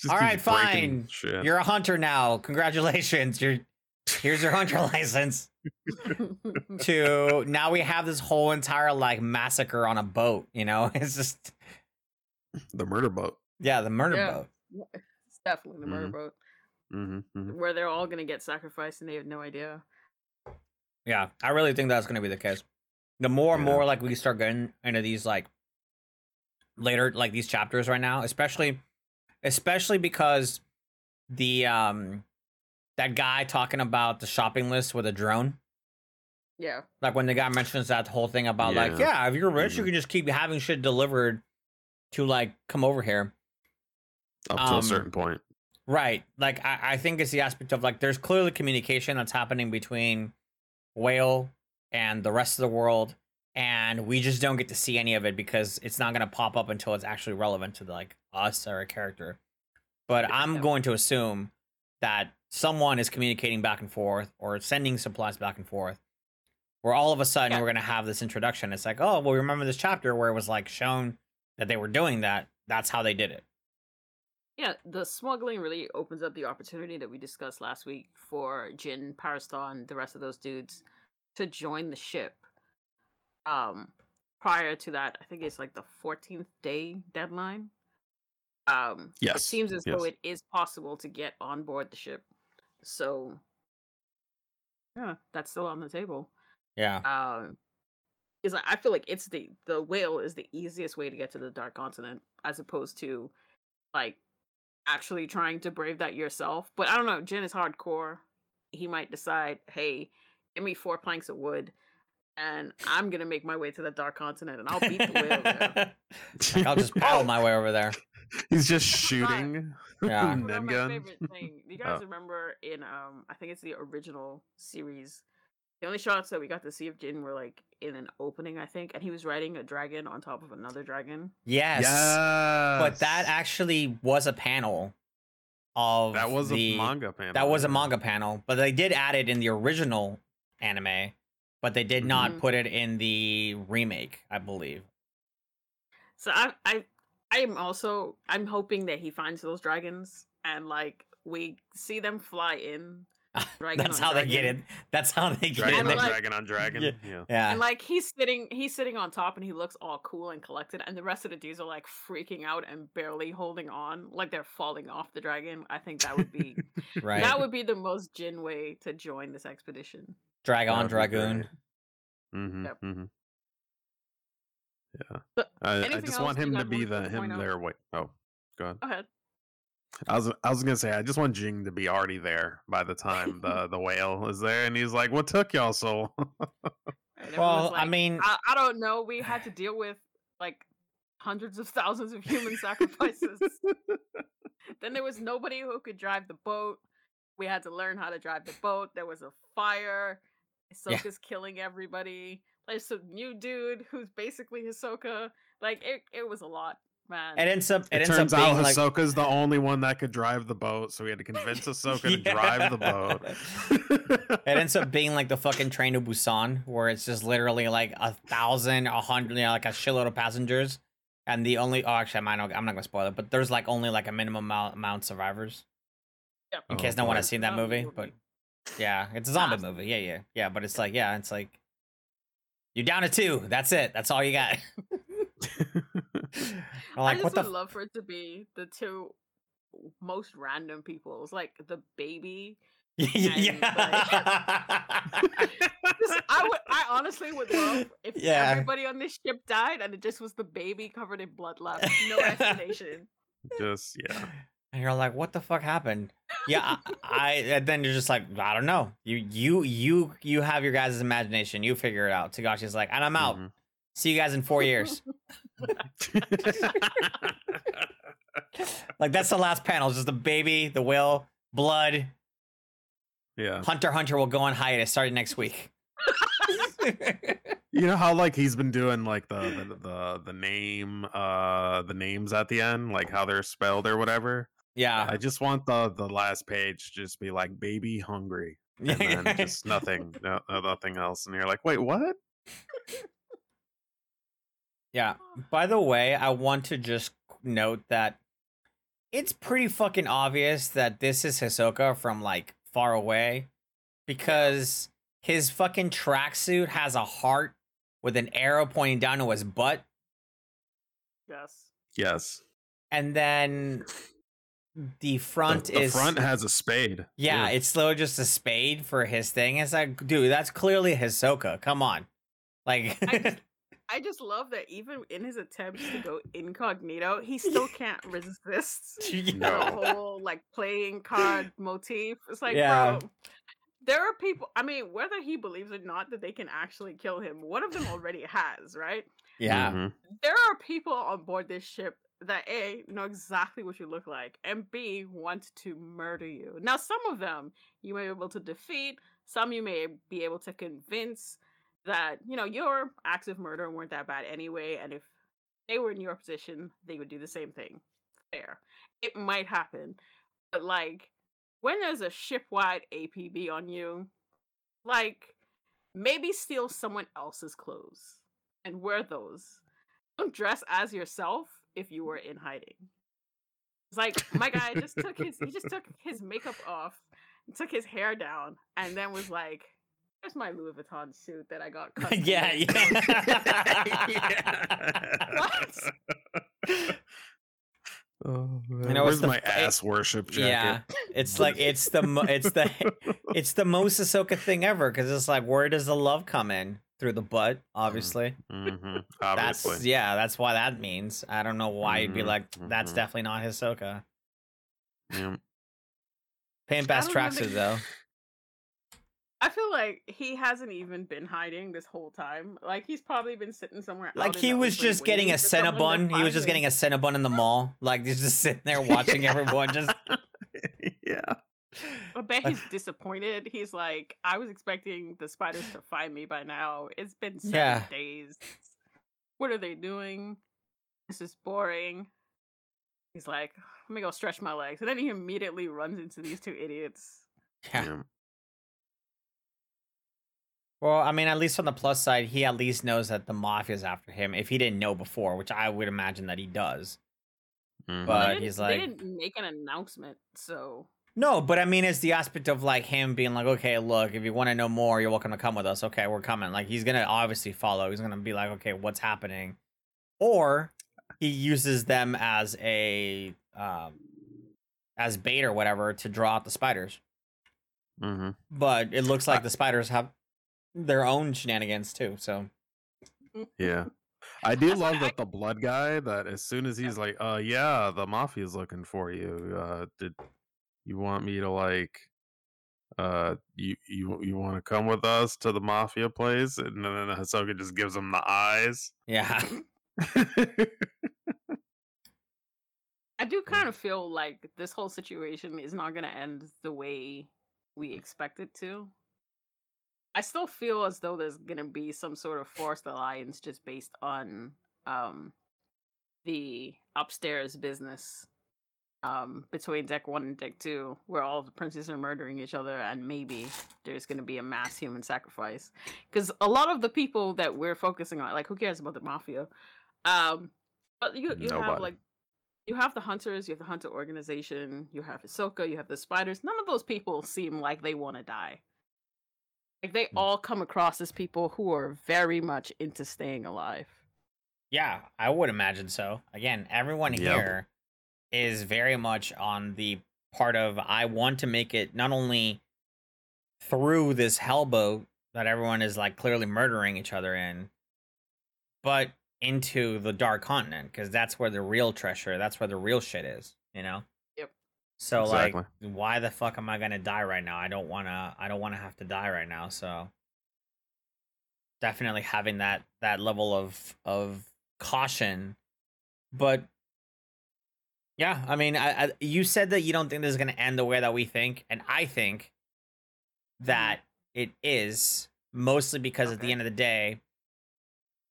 Just All right, fine. Shit. You're a hunter now. Congratulations. You're here's your hunter license. To now we have this whole entire like massacre on a boat. You know, it's just the murder boat. yeah, the murder Yeah. boat. it's definitely the murder Mhm. boat Mm-hmm, where they're all gonna get sacrificed and they have no idea. Yeah, I really think that's going to be the case. The more and Yeah. more like we start getting into these like later like these chapters right now, especially especially because the um that guy talking about the shopping list with a drone, Yeah. like when the guy mentions that whole thing about like, Yeah. yeah, if you're rich, you Mhm. can just keep having shit delivered to like come over here. Up to Um, a certain point. Right. Like I, I think it's the aspect of like there's clearly communication that's happening between Whale and the rest of the world, and we just don't get to see any of it because it's not gonna pop up until it's actually relevant to like us or a character. But I'm Yeah. going to assume that someone is communicating back and forth or sending supplies back and forth. Where all of a sudden Yeah. we're gonna have this introduction. It's like, oh well, remember this chapter where it was like shown that they were doing that. That's how they did it. Yeah, the smuggling really opens up the opportunity that we discussed last week for Jin, Pariston, the rest of those dudes to join the ship. Um, prior to that, I think it's like the 14th day deadline. Um, it seems as though it is possible to get on board the ship. So, yeah, that's still on the table. Yeah. Um, is I feel like it's the the whale is the easiest way to get to the dark continent as opposed to like actually trying to brave that yourself. But I don't know. Jin is hardcore. He might decide, hey, give me four planks of wood, and I'm gonna make my way to the dark continent, and I'll beat the whale. There. Like, I'll just paddle my way over there. He's just shooting. Yeah. You Nen my guns. favorite thing. You guys Oh. remember in um, I think it's the original series. The only shots that we got to see of Jin were like in an opening, I think, and he was riding a dragon on top of another dragon. Yes. But that actually was a panel of that was the, a manga panel. That was a manga panel, but they did add it in the original anime, but they did not Mhm. put it in the remake, I believe. So I I I am also I'm hoping that he finds those dragons and like we see them fly in. Dragon That's on how they get it. dragon. That's how they get Dragon it. On like- dragon on dragon. Yeah. Yeah. Yeah. And like he's sitting he's sitting on top and he looks all cool and collected and the rest of the dudes are like freaking out and barely holding on like they're falling off the dragon. I think that would be right. that would be the most Jin way to join this expedition. Dragon Dragoon. Mm-hmm, Yep. mm-hmm. Yeah. But I, I just want him to be the him out? there. Wait. Oh, go ahead. Go ahead. I was I was gonna say I just want Jin to be already there by the time the the whale is there, and he's like, "What took y'all so?" And everyone's Well, I mean, I, I don't know. We had to deal with like hundreds of thousands of human sacrifices. then there was nobody who could drive the boat. We had to learn how to drive the boat. There was a fire. Yeah. Killing everybody. There's some new dude who's basically Hisoka. Like it, it was a lot, man. it ends up it, It, ends turns up being out like Hisoka's the only one that could drive the boat, so we had to convince Hisoka to drive the boat. it ends up being like the fucking train to Busan, where it's just literally like a thousand, a hundred, you know, like a shitload of passengers, and the only oh, actually, I'm not, I'm not gonna spoil it, but there's like only like a minimum amount, amount of survivors. Yep. In Oh, case no one has seen that movie, but yeah, it's a zombie Awesome. movie. Yeah, yeah, yeah. But it's like, yeah, it's like you're down to two. That's it. That's all you got. I'm I just what the? would f- love for it to be the two most random people. It's like the baby yeah. Just- I would. I honestly would love if Yeah. everybody on this ship died and it just was the baby covered in blood left. No explanation. just yeah. And you're like, what the fuck happened? Yeah, I, I and then you're just like, I don't know. You you you you have your guys' imagination. You figure it out. Togashi's like, and I'm out. Mhm. See you guys in four years. like that's the last panel. It's just the baby, the whale, blood. yeah. Hunter Hunter will go on hiatus starting next week. You know how like he's been doing like the the the, the name uh the names at the end, like how they're spelled or whatever. Yeah. I just want the the last page to just be like baby hungry. And then just nothing, no, no nothing else. And you're like, wait, what? Yeah. By the way, I want to just note that it's pretty fucking obvious that this is Hisoka from like far away because his fucking tracksuit has a heart with an arrow pointing down to his butt Yes. Yes. and then the front the, the is front has a spade. yeah, it's literally just a spade for his thing. It's like, dude, that's clearly Hisoka. Come on. Like I just, I just love that even in his attempts to go incognito, he still can't resist the whole like playing card motif. It's like, Yeah. bro, there are people. I mean, whether he believes it or not that they can actually kill him, one of them already has, right? yeah. Mhm. There are people on board this ship that a know exactly what you look like, and b want to murder you. Now, some of them you may be able to defeat. Some you may be able to convince that you know your acts of murder weren't that bad anyway, and if they were in your position, they would do the same thing. Fair. It might happen, but like when there's a ship-wide APB on you, like maybe steal someone else's clothes and wear those. Don't dress as yourself if you were in hiding. It's like my guy just took his he just took his makeup off, took his hair down, and then was like, "Here's my Louis Vuitton suit that I got cut." yeah, yeah. What? Oh, man. You know, it's Where's the my f- ass worship jacket? Yeah, it's like it's the mo- it's the it's the most Hisoka thing ever because it's like where does the love come in through the butt? Obviously, Mhm, that's yeah, that's why that means. I don't know why you'd be Mhm, like that's mhm. definitely not Hisoka. Yeah. Paint best don't know tracksuit the- though. I feel like he hasn't even been hiding this whole time. Like he's probably been sitting somewhere. Like out he was just getting a for someone Cinnabon. He was just getting a Cinnabon in the mall. Like he's just sitting there watching everyone just yeah. I bet he's disappointed. He's like, I was expecting the spiders to find me by now. It's been seven Yeah. days. What are they doing? This is boring. He's like, let me go stretch my legs. And then he immediately runs into these two idiots. yeah. yeah. Well, I mean, at least on the plus side, he at least knows that the mafia's after him. If he didn't know before, which I would imagine that he does. Mhm. But he's didn't, they didn't make an announcement, so No, but I mean, it's the aspect of like him being like, okay, look, if you want to know more, you're welcome to come with us. Okay, we're coming. Like he's gonna obviously follow. He's gonna be like, okay, what's happening? Or he uses them as a um, as bait or whatever to draw out the spiders. Mhm. But it looks like the spiders have their own shenanigans too. So Yeah. I do love that the blood guy that as soon as he's like, uh yeah, the mafia's looking for you. Uh did you want me to like uh you you you want to come with us to the mafia place? And then Hisoka just gives him the eyes. yeah, I do kind of feel like this whole situation is not going to end the way we expect it to. I still feel as though there's going to be some sort of forced alliance just based on um the upstairs business um between deck 1 and deck 2 where all the princes are murdering each other and maybe there's going to be a mass human sacrifice cuz a lot of the people that we're focusing on like who cares about the mafia um but you you have like you have the hunters, you have the hunter organization, you have Hisoka, you have the spiders. None of those people seem like they want to die. Like they Hmm. all come across as people who are very much into staying alive. yeah, I would imagine so. Again, everyone Yep. here is very much on the part of I want to make it not only through this hellboat that everyone is like clearly murdering each other in, but into the dark continent because that's where the real treasure, that's where the real shit is, you know. Yep. So Exactly. like, why the fuck am I gonna die right now? I don't wanna. I don't wanna have to die right now. So definitely having that that level of of caution, but yeah, I mean, I, I you said that you don't think this is gonna end the way that we think, and I think that it is mostly because at the end of the day,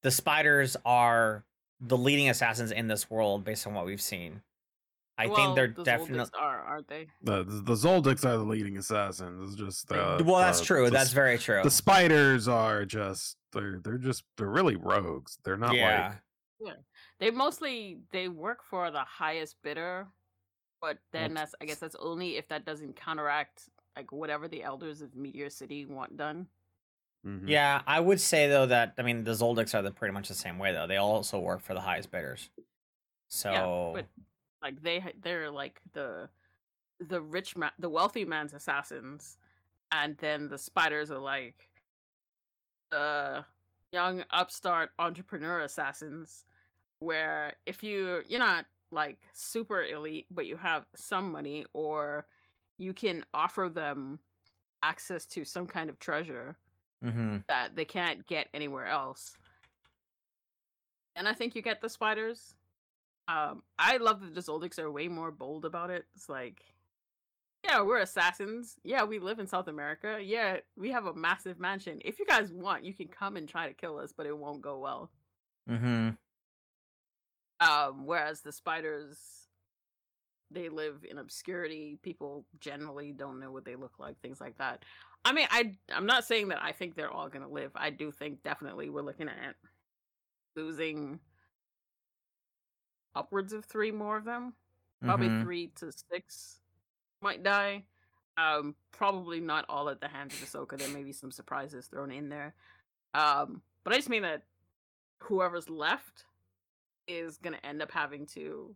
the spiders are the leading assassins in this world based on what we've seen. I Well, think they're the definitely are, aren't they? The the Zoldycks are the leading assassins. It's just the well. That's the- true. the That's very true. the spiders are just they're they're just they're really rogues. They're not yeah. like They mostly they work for the highest bidder, but then Well, that's I guess that's only if that doesn't counteract like whatever the elders of Meteor City want done. mhm. Yeah, I would say though that I mean the Zoldycks are the pretty much the same way though. They also work for the highest bidders. So Yeah, but like they they're like the the rich man, the wealthy man's assassins, and then the spiders are like the young upstart entrepreneur assassins. Where if you you're not like super elite, but you have some money, or you can offer them access to some kind of treasure Mhm. that they can't get anywhere else. And I think you get the spiders. Um, I love that the Zoldycks are way more bold about it. It's like, yeah, we're assassins. Yeah, we live in South America. Yeah, we have a massive mansion. If you guys want, you can come and try to kill us, but it won't go well. Mhm. Um, whereas the spiders, they live in obscurity. People generally don't know what they look like, things like that. I mean, I I'm not saying that I think they're all gonna live. I do think definitely we're looking at losing upwards of three more of them. Probably Mhm. three to six might die. Um, probably not all at the hands of Hisoka. There may be some surprises thrown in there. Um, but I just mean that whoever's left is gonna end up having to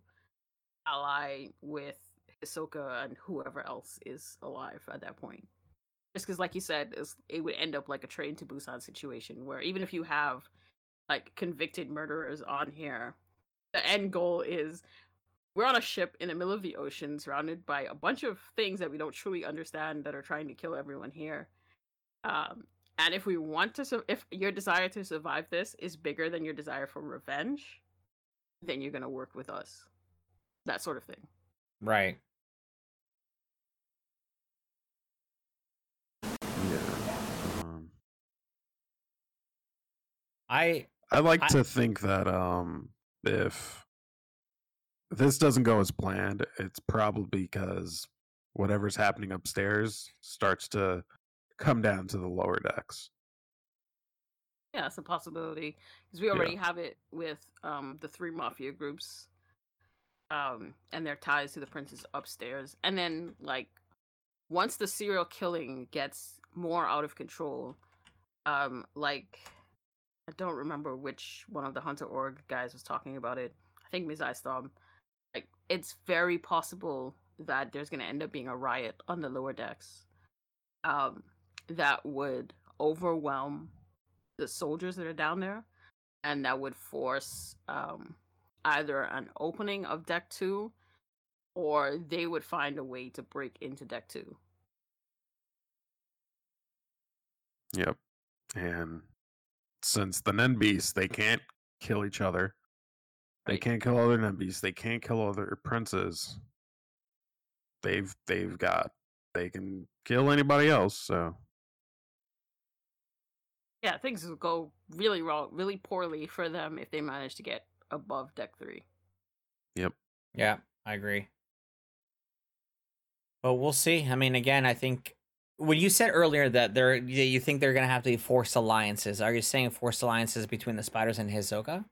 ally with Hisoka and whoever else is alive at that point. Just because, like you said, it would end up like a train to Busan situation where even if you have like convicted murderers on here, the end goal is we're on a ship in the middle of the ocean surrounded by a bunch of things that we don't truly understand that are trying to kill everyone here. Um, and if we want to, sur- if your desire to survive this is bigger than your desire for revenge, then you're gonna work with us. That sort of thing. Right. yeah. Um, I I like I- to think that um if this doesn't go as planned, it's probably because whatever's happening upstairs starts to come down to the lower decks. Yeah, it's a possibility because we Yeah. already have it with um the three mafia groups, um, and their ties to the princes upstairs. And then like once the serial killing gets more out of control, um, like I don't remember which one of the Hunter Org guys was talking about it. I think Ms. Storm. Like it's very possible that there's gonna end up being a riot on the lower decks, um, that would overwhelm the soldiers that are down there, and that would force um, either an opening of deck two, or they would find a way to break into deck two. Yep. And since the Nen beasts, they can't kill each other. They Right. can't kill other Nen beasts. They can't kill other princes. They've they've got they can kill anybody else. So Yeah, things will go really wrong, really poorly for them if they manage to get above deck three. Yep. yeah, I agree. But we'll see. I mean, again, I think when you said earlier that they're you think they're gonna have to be forced alliances, are you saying forced alliances between the spiders and Hisoka?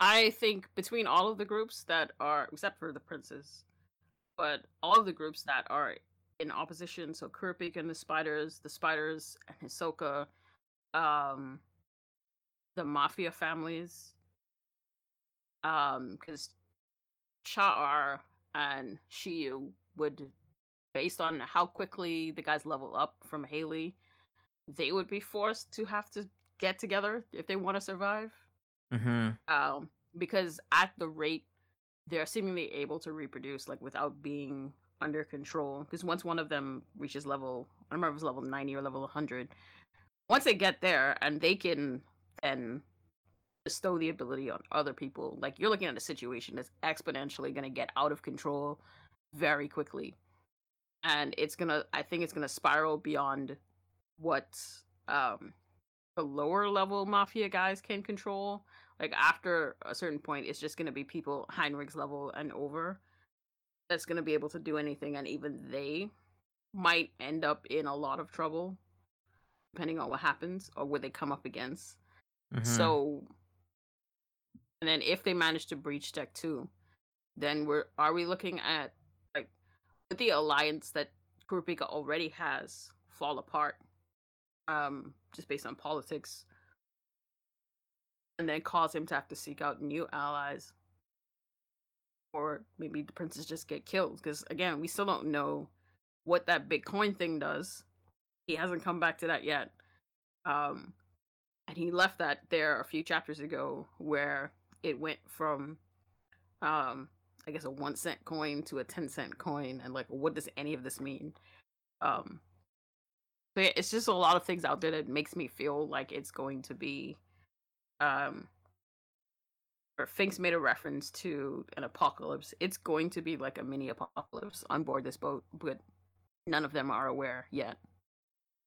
I think between all of the groups that are, except for the princes, but all of the groups that are in opposition, so Kurapika and the spiders, the spiders and Hisoka, um, the mafia families, um, because Cha'ar and Shiyu would, based on how quickly the guys level up from Haley, they would be forced to have to get together if they want to survive Mm-hmm. um, because at the rate they're seemingly able to reproduce, like without being under control. Because once one of them reaches level, I don't remember if it was level ninety or level one hundred. Once they get there and they can then bestow the ability on other people, like you're looking at a situation that's exponentially going to get out of control very quickly, and it's gonna. I think it's gonna spiral beyond what um the lower level mafia guys can control like after a certain point it's just going to be people heinrich's level and over that's going to be able to do anything and even they might end up in a lot of trouble depending on what happens or what they come up against. Mhm. So, and then if they manage to breach deck two, then we're are we looking at like with the alliance that Kurapika already has fall apart, um, just based on politics, and then cause him to have to seek out new allies, or maybe the princes just get killed because again we still don't know what that Bitcoin thing does. He hasn't come back to that yet. Um, and he left that there a few chapters ago where it went from um i guess a one cent coin to a 10 cent coin and like what does any of this mean um yeah, it's just a lot of things out there that makes me feel like it's going to be um or Finks made a reference to an apocalypse. It's going to be like a mini apocalypse on board this boat, but none of them are aware yet.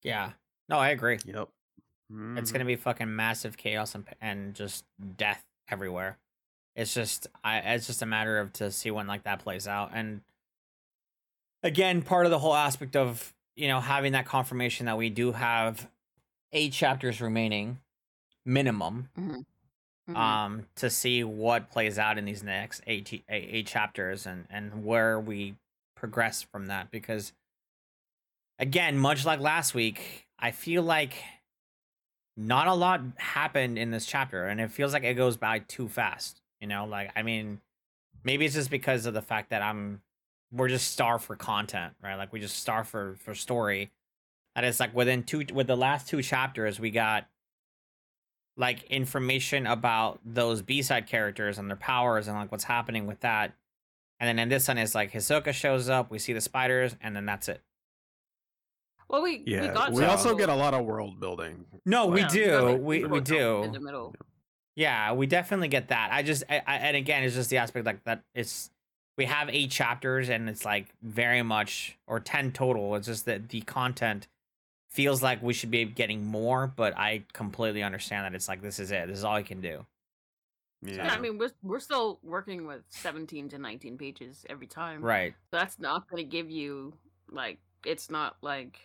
Yeah. No, I agree. Yep. It's Mhm. gonna be fucking massive chaos and and just death everywhere. It's just I it's just a matter of to see when like that plays out. And again, part of the whole aspect of you know having that confirmation that we do have eight chapters remaining minimum Mhm. um to see what plays out in these next eight eight, eight chapters and and where we progress from that because again much like last week i feel like not a lot happened in this chapter and it feels like it goes by too fast you know? Like i mean maybe it's just because of the fact that i'm we're just starved for content right? Like we just starve for for story. And it's like within two with the last two chapters we got like information about those b-side characters and their powers and like what's happening with that. And then in this one is like hisoka shows up we see the spiders and then that's it Well, we we, got We, to also get a lot of world building. no we Yeah, do got, like, we, we dump in do the middle. Yeah, we definitely get that. I just, I, I, and again, it's just the aspect like that. It's we have eight chapters, and it's like very much or ten total. It's just that the content feels like we should be getting more, but I completely understand that it's like this is it. This is all I can do. Yeah. Yeah, I mean we're we're still working with 17 to 19 pages every time. Right. So that's not going to give you like it's not like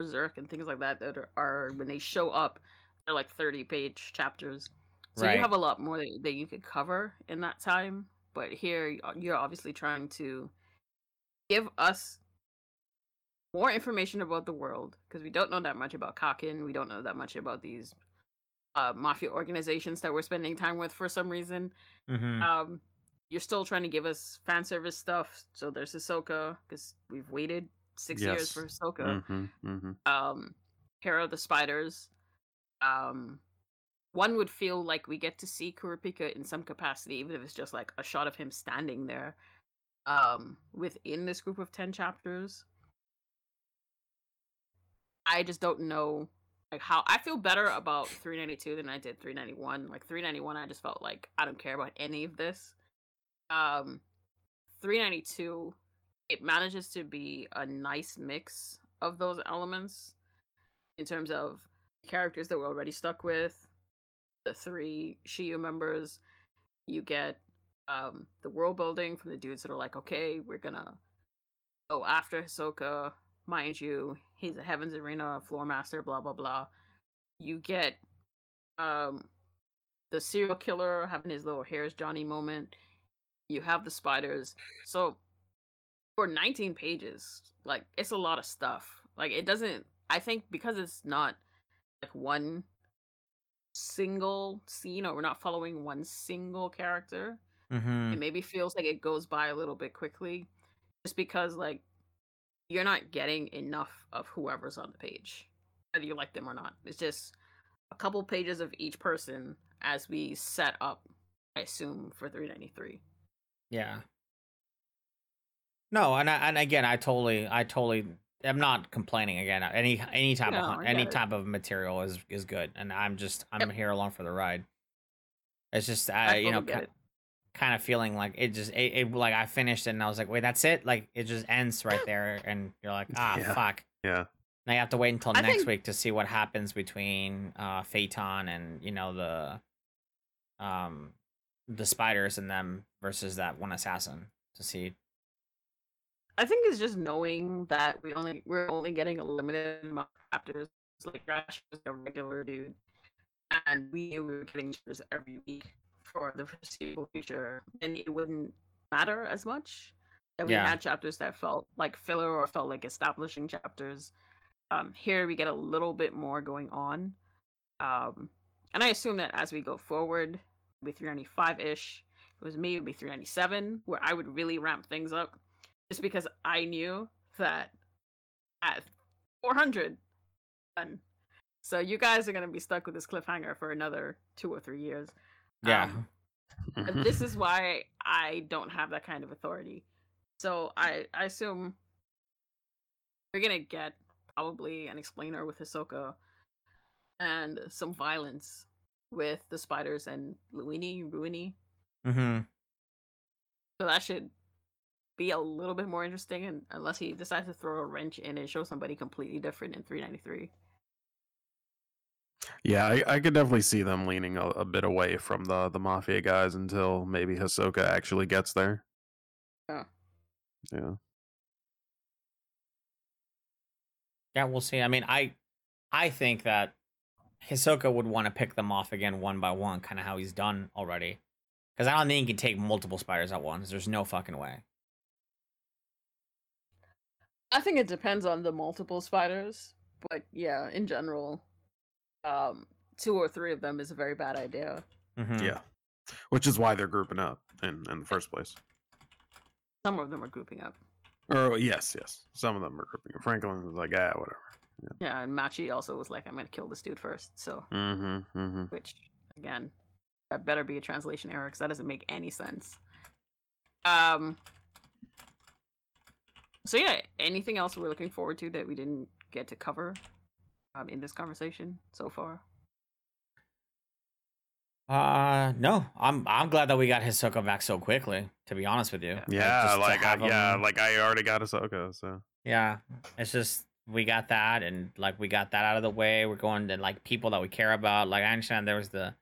Berserk and things like that that are, are when they show up they're like 30 page chapters. So Right. you have a lot more that, that you could cover in that time, but here you're obviously trying to give us more information about the world because we don't know that much about Kakin, we don't know that much about these uh, mafia organizations that we're spending time with for some reason. Mm-hmm. Um, you're still trying to give us fan service stuff. So there's Hisoka because we've waited six years for Hisoka. hmm hmm Um, Hera the Spiders. Um, one would feel like we get to see Kurapika in some capacity, even if it's just like a shot of him standing there. Um, within this group of ten chapters. I just don't know like how I feel better about 392 than I did 391. Like 391 I just felt like I don't care about any of this. Um 392 it manages to be a nice mix of those elements in terms of characters that we're already stuck with, the three Shiyu members. You get um the world building from the dudes that are like, okay, we're gonna go after Hisoka, mind you, he's a Heaven's Arena floor master, blah blah blah. You get um the serial killer having his little hairs Johnny moment. You have the spiders. So for 19 pages, like it's a lot of stuff. Like it doesn't I think because it's not like one single scene or we're not following one single character, Mm-hmm. it maybe feels like it goes by a little bit quickly just because like you're not getting enough of whoever's on the page whether you like them or not it's just a couple pages of each person as we set up i assume for 393 Yeah. No, and I, and again, I totally, I totally, I'm not complaining. Again, any any type No, of any type of material is is good, and I'm just I'm Yep. here along for the ride. It's just I I, you know, kind of feeling like it just it, it like I finished it and I was like, wait, that's it. Like it just ends right there, and you're like, ah, Yeah. fuck. Yeah. Now you have to wait until I next think- week to see what happens between uh Feitan and you know the um the spiders and them versus that one assassin to see. I think it's just knowing that we only we're only getting a limited amount of chapters like Rash was a regular dude, and we knew we were getting chapters every week for the foreseeable future, and it wouldn't matter as much that we Yeah. had chapters that felt like filler or felt like establishing chapters. Um, here we get a little bit more going on, um, and I assume that as we go forward, be 395 ish. It was me, it would be 397, where I would really ramp things up, just because I knew that at 400, done. So you guys are gonna be stuck with this cliffhanger for another two or three years. Yeah. Um, this is why I don't have that kind of authority. So I, I assume we're gonna get probably an explainer with Hisoka and some violence with the spiders and Luini, Ruini. mm-hmm. So that should be a little bit more interesting, and unless he decides to throw a wrench in and show somebody completely different in 393. Yeah, I, I could definitely see them leaning a, a bit away from the the mafia guys until maybe Hisoka actually gets there. Yeah. Yeah. Yeah, we'll see. I mean, I I think that Hisoka would want to pick them off again one by one, kind of how he's done already. Because I don't think he can take multiple spiders at once. There's no fucking way. I think it depends on the multiple spiders, but yeah, in general, um, two or three of them is a very bad idea. Mhm. Yeah. Which is why they're grouping up in, in the first place. Some of them are grouping up. Or yes, yes. Some of them are grouping up. Franklin was like, ah, whatever. Yeah, and Machi also was like, "I'm gonna kill this dude first. So, Mm-hmm. Mm-hmm. which again, that better be a translation error because that doesn't make any sense. Um. So yeah, anything else we're looking forward to that we didn't get to cover um, in this conversation so far? Uh, no. I'm I'm glad that we got Hisoka back so quickly. To be honest with you. Yeah. Yeah, just to like, I, yeah, him- like I already got Hisoka, so Yeah, it's just we got that, and like we got that out of the way. We're going to like people that we care about. Like I understand there was the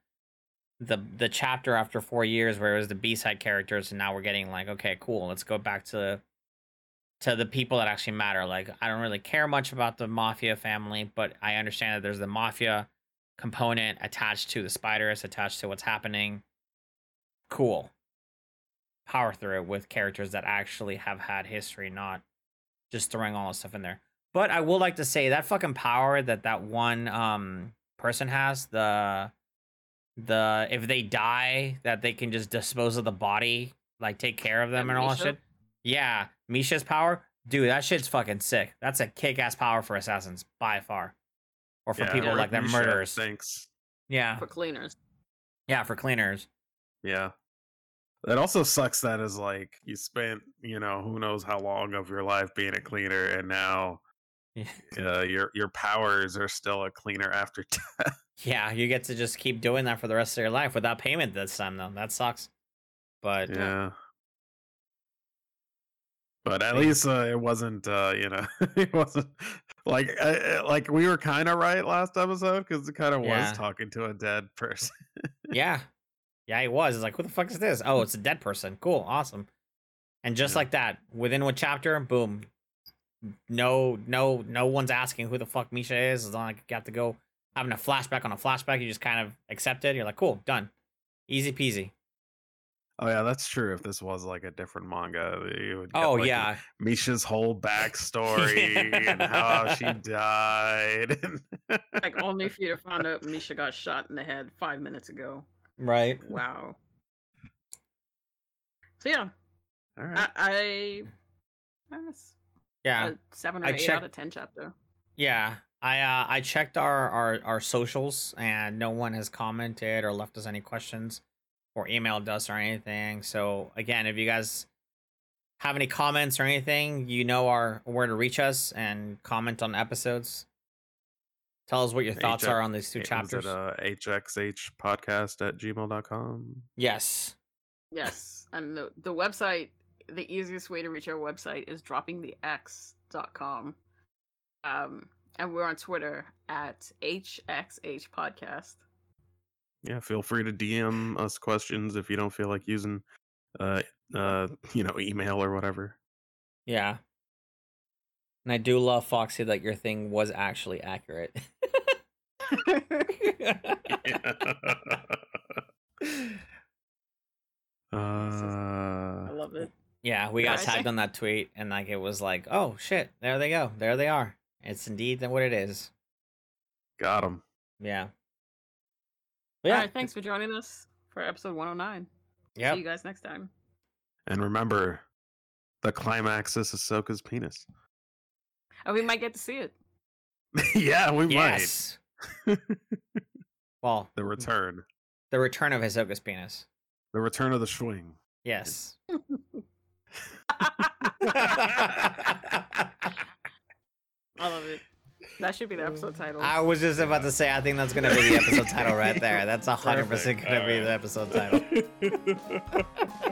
the the chapter after four years where it was the B side characters, and now we're getting like okay, cool. Let's go back to to the people that actually matter. Like I don't really care much about the mafia family, but I understand that there's the mafia component attached to the spiders, attached to what's happening. Cool. Power through it with characters that actually have had history, not just throwing all this stuff in there. But I will like to say that fucking power that that one um person has the the if they die that they can just dispose of the body like take care of them and all that shit. Yeah, Misha's power, dude, that shit's fucking sick. That's a kick ass power for assassins by far, or for yeah, people Rip like that Misha, murderers. Thanks. Yeah, For cleaners, yeah, for cleaners. Yeah. That also sucks that is like you spent, you know, who knows how long of your life being a cleaner and now Yeah. uh, your your powers are still a cleaner after death. Yeah, you get to just keep doing that for the rest of your life without payment this time though. That sucks. But yeah. But at least uh, it wasn't, uh, you know, it wasn't like uh, like we were kind of right last episode because it kind of Yeah. was talking to a dead person. yeah. Yeah, he was. It's like, who the fuck is this? Oh, it's a dead person. Cool, awesome. And just Yeah. like that, within one chapter, boom. No, no, no one's asking who the fuck Misha is. It's not like you have to go having a flashback on a flashback. You just kind of accept it. You're like, cool, done. Easy peasy. Oh yeah, that's true. If this was like a different manga, you would. Get, Oh like, yeah. Misha's whole backstory and how she died. like only if you found out Misha got shot in the head five minutes ago. Right. Wow. So yeah, All right. I, I that's Yeah. seven or I eight checked- out of ten chapter. Yeah, I uh, I checked our, our our socials and no one has commented or left us any questions or emailed us or anything. So again, if you guys have any comments or anything, you know our where to reach us and comment on episodes. Tell us what your thoughts HX are on these two It chapters. At, uh, hxh podcast at gmail.com. yes. Yes, and the the website, the easiest way to reach our website is droppingthex.com. Um, and we're on Twitter at HXH Podcast. Yeah, feel free to DM us questions if you don't feel like using, uh, uh, you know, email or whatever. Yeah. And I do love Foxy that your thing was actually accurate. I uh, love it. yeah, we got tagged on that tweet, and like it was like, oh shit, there they go, there they are. It's indeed what it is. got him. Yeah. All But yeah. right, thanks for joining us for episode 109. Yep. See you guys next time. And remember, the climax is Hisoka's penis. Oh, we might get to see it. yeah, we might. Yes. well. The return. the return of Hisoka's penis. The return of the swing. Yes. I love it. That should be the episode mm. title. I was just about to say, I think that's gonna be the episode title right there. That's a hundred percent gonna be the episode title.